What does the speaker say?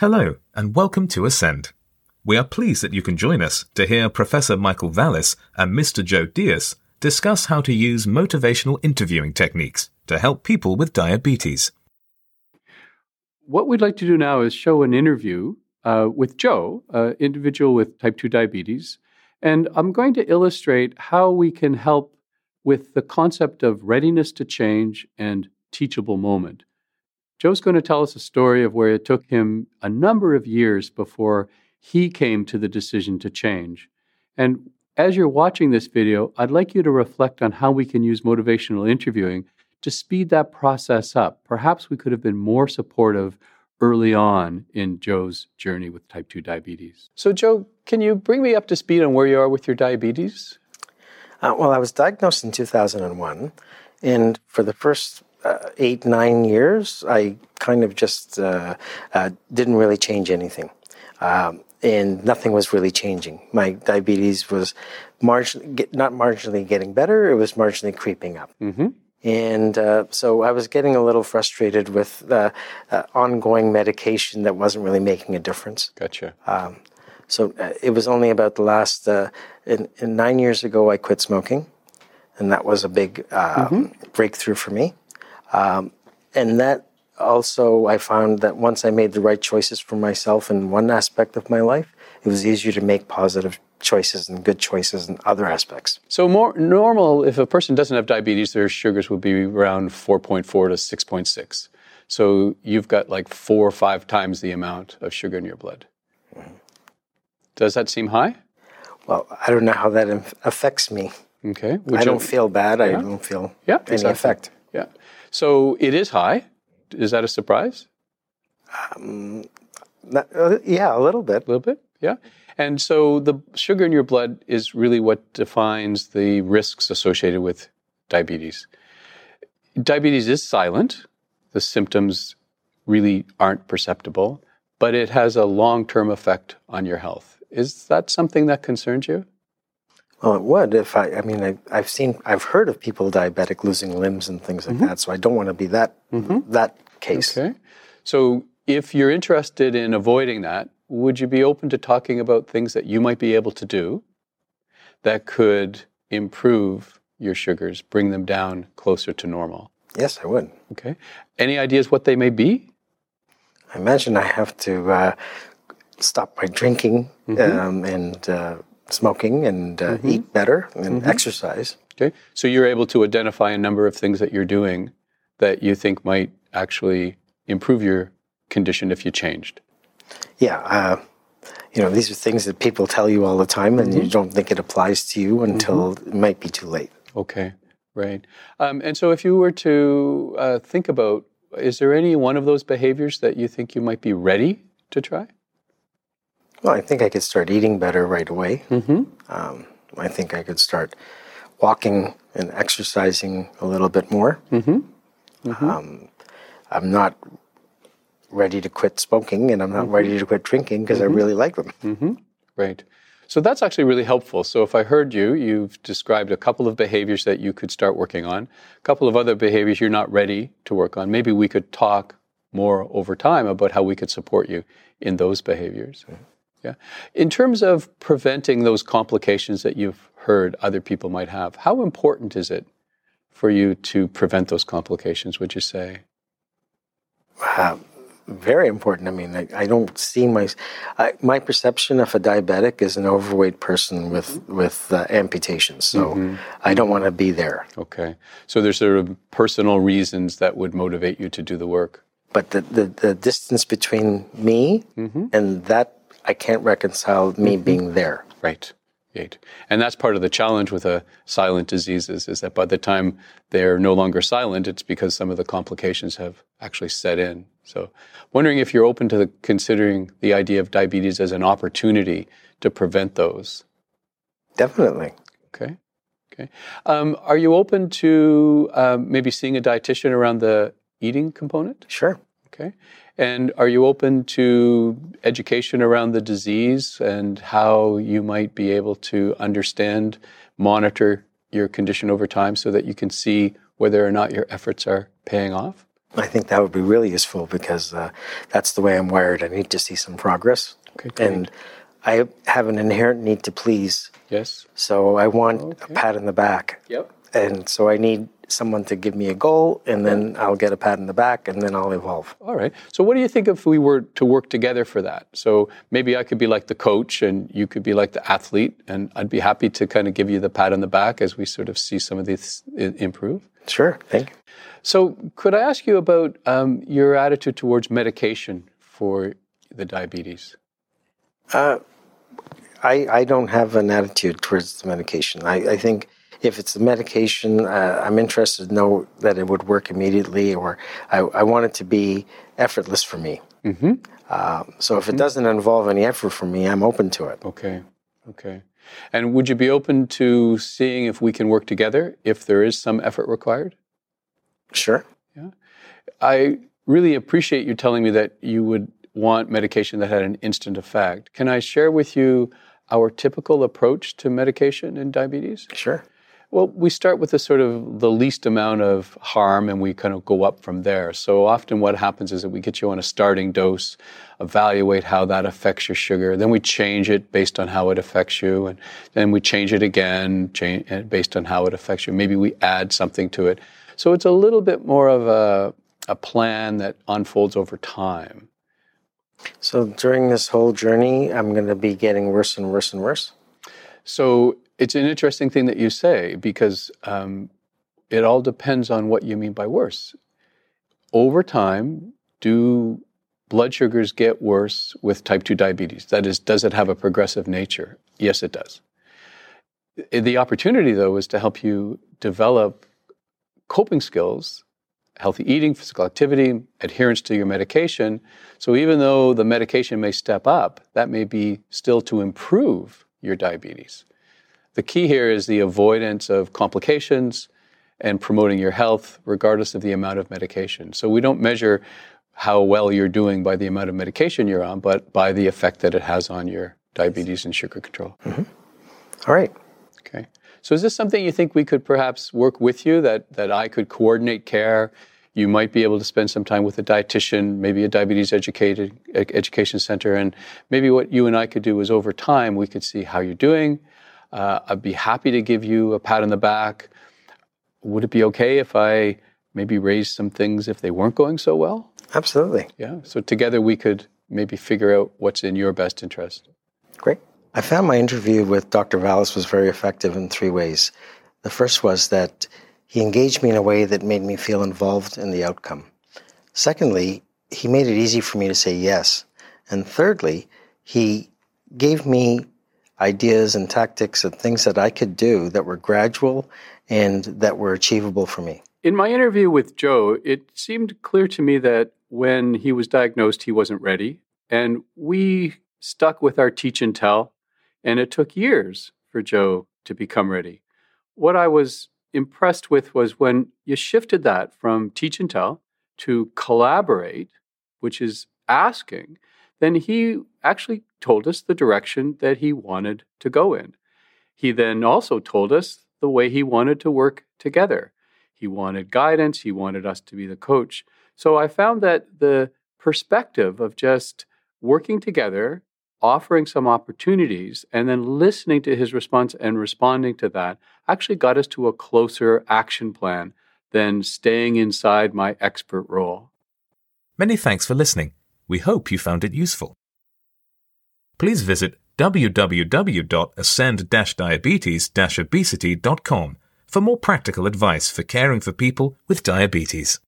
Hello, and welcome to Ascend. We are pleased that you can join us to hear Professor Michael Vallis and Mr. Joe Diaz discuss how to use motivational interviewing techniques to help people with diabetes. What we'd like to do now is show an interview uh, with Joe, an individual with type 2 diabetes. And I'm going to illustrate how we can help with the concept of readiness to change and teachable moment. Joe's going to tell us a story of where it took him a number of years before he came to the decision to change. And as you're watching this video, I'd like you to reflect on how we can use motivational interviewing to speed that process up. Perhaps we could have been more supportive early on in Joe's journey with type 2 diabetes. So, Joe, can you bring me up to speed on where you are with your diabetes? Uh, well, I was diagnosed in 2001, and for the first uh, eight, nine years, I kind of just uh, uh didn't really change anything. Um, and nothing was really changing. My diabetes was marginally, not marginally getting better, it was marginally creeping up. Mm-hmm. And uh, so I was getting a little frustrated with uh, uh, ongoing medication that wasn't really making a difference. Gotcha. Um, so uh, it was only about the last uh, in, in nine years ago I quit smoking, and that was a big uh, mm-hmm. breakthrough for me. Um, and that also I found that once I made the right choices for myself in one aspect of my life, it was easier to make positive choices and good choices in other aspects. So more normal, if a person doesn't have diabetes, their sugars would be around 4.4 to 6.6. So you've got like four or five times the amount of sugar in your blood. Mm-hmm. Does that seem high? Well, I don't know how that affects me. Okay. Would I don't feel bad. Yeah. I don't feel yeah, any exactly. effect. So it is high. Is that a surprise? Um, not, uh, yeah, a little bit. A little bit. Yeah. And so the sugar in your blood is really what defines the risks associated with diabetes. Diabetes is silent, the symptoms really aren't perceptible, but it has a long term effect on your health. Is that something that concerns you? Well, it would if I. I mean, I, have seen, I've heard of people diabetic losing limbs and things like mm-hmm. that. So I don't want to be that mm-hmm. that case. Okay. So if you're interested in avoiding that, would you be open to talking about things that you might be able to do that could improve your sugars, bring them down closer to normal? Yes, I would. Okay. Any ideas what they may be? I imagine I have to uh, stop my drinking mm-hmm. um, and uh, smoking and uh, mm-hmm. eat better and mm-hmm. exercise. Okay. So you're able to identify a number of things that you're doing that you think might actually improve your condition if you changed. Yeah. Uh, you know, these are things that people tell you all the time, and mm-hmm. you don't think it applies to you until mm-hmm. it might be too late. Okay, right. Um, and so, if you were to uh, think about, is there any one of those behaviors that you think you might be ready to try? Well, I think I could start eating better right away. Mm-hmm. Um, I think I could start walking and exercising a little bit more. Mm-hmm. Mm-hmm. Um, I'm not ready to quit smoking and I'm not mm-hmm. ready to quit drinking because mm-hmm. I really like them. Mm-hmm. Right. So that's actually really helpful. So if I heard you, you've described a couple of behaviors that you could start working on, a couple of other behaviors you're not ready to work on. Maybe we could talk more over time about how we could support you in those behaviors. Mm-hmm. Yeah. In terms of preventing those complications that you've heard other people might have, how important is it for you to prevent those complications, would you say? Uh, very important. I mean, I, I don't see my I, my perception of a diabetic is an overweight person with with uh, amputations. So mm-hmm. I don't want to be there. Okay, so there's sort of personal reasons that would motivate you to do the work. But the the, the distance between me mm-hmm. and that I can't reconcile me mm-hmm. being there. Right. Right. And that's part of the challenge with a silent diseases is that by the time they're no longer silent, it's because some of the complications have actually set in. So, wondering if you're open to the, considering the idea of diabetes as an opportunity to prevent those. Definitely. Okay. Okay. Um, are you open to um, maybe seeing a dietitian around the eating component? Sure. Okay. And are you open to education around the disease and how you might be able to understand, monitor your condition over time so that you can see whether or not your efforts are paying off? I think that would be really useful because uh, that's the way I'm wired. I need to see some progress. Okay, and I have an inherent need to please. Yes. So I want Okay. a pat in the back. Yep. And so I need someone to give me a goal, and then I'll get a pat in the back, and then I'll evolve. All right. So, what do you think if we were to work together for that? So, maybe I could be like the coach and you could be like the athlete, and I'd be happy to kind of give you the pat on the back as we sort of see some of these improve. Sure. Thank you. So, could I ask you about um, your attitude towards medication for the diabetes? Uh, I, I don't have an attitude towards the medication. I, I think if it's the medication, uh, I'm interested to know that it would work immediately, or I, I want it to be effortless for me. Mm-hmm. Um, so if it doesn't involve any effort for me, I'm open to it. Okay. Okay. And would you be open to seeing if we can work together if there is some effort required? Sure. Yeah. I really appreciate you telling me that you would want medication that had an instant effect. Can I share with you our typical approach to medication in diabetes? Sure. Well, we start with the sort of the least amount of harm and we kind of go up from there. So often what happens is that we get you on a starting dose, evaluate how that affects your sugar, then we change it based on how it affects you, and then we change it again change, based on how it affects you. Maybe we add something to it. So it's a little bit more of a, a plan that unfolds over time. So during this whole journey, I'm going to be getting worse and worse and worse. So it's an interesting thing that you say because um, it all depends on what you mean by worse. Over time, do blood sugars get worse with type 2 diabetes? That is, does it have a progressive nature? Yes, it does. The opportunity, though, is to help you develop coping skills, healthy eating, physical activity, adherence to your medication. So even though the medication may step up, that may be still to improve your diabetes. The key here is the avoidance of complications and promoting your health regardless of the amount of medication. So we don't measure how well you're doing by the amount of medication you're on, but by the effect that it has on your diabetes and sugar control. Mm-hmm. All right. Okay. So is this something you think we could perhaps work with you that that I could coordinate care? You might be able to spend some time with a dietitian, maybe a diabetes educated education center, and maybe what you and I could do is over time we could see how you're doing. Uh, I'd be happy to give you a pat on the back. Would it be okay if I maybe raised some things if they weren't going so well? Absolutely. Yeah. So together we could maybe figure out what's in your best interest. Great. I found my interview with Dr. Vallis was very effective in three ways. The first was that he engaged me in a way that made me feel involved in the outcome. Secondly, he made it easy for me to say yes. And thirdly, he gave me ideas and tactics and things that I could do that were gradual and that were achievable for me. In my interview with Joe, it seemed clear to me that when he was diagnosed, he wasn't ready. And we stuck with our teach and tell, and it took years for Joe to become ready. What I was impressed with was when you shifted that from teach and tell to collaborate, which is asking, then he actually told us the direction that he wanted to go in. He then also told us the way he wanted to work together. He wanted guidance, he wanted us to be the coach. So I found that the perspective of just working together, offering some opportunities, and then listening to his response and responding to that actually got us to a closer action plan than staying inside my expert role. Many thanks for listening. We hope you found it useful. Please visit www.ascend-diabetes-obesity.com for more practical advice for caring for people with diabetes.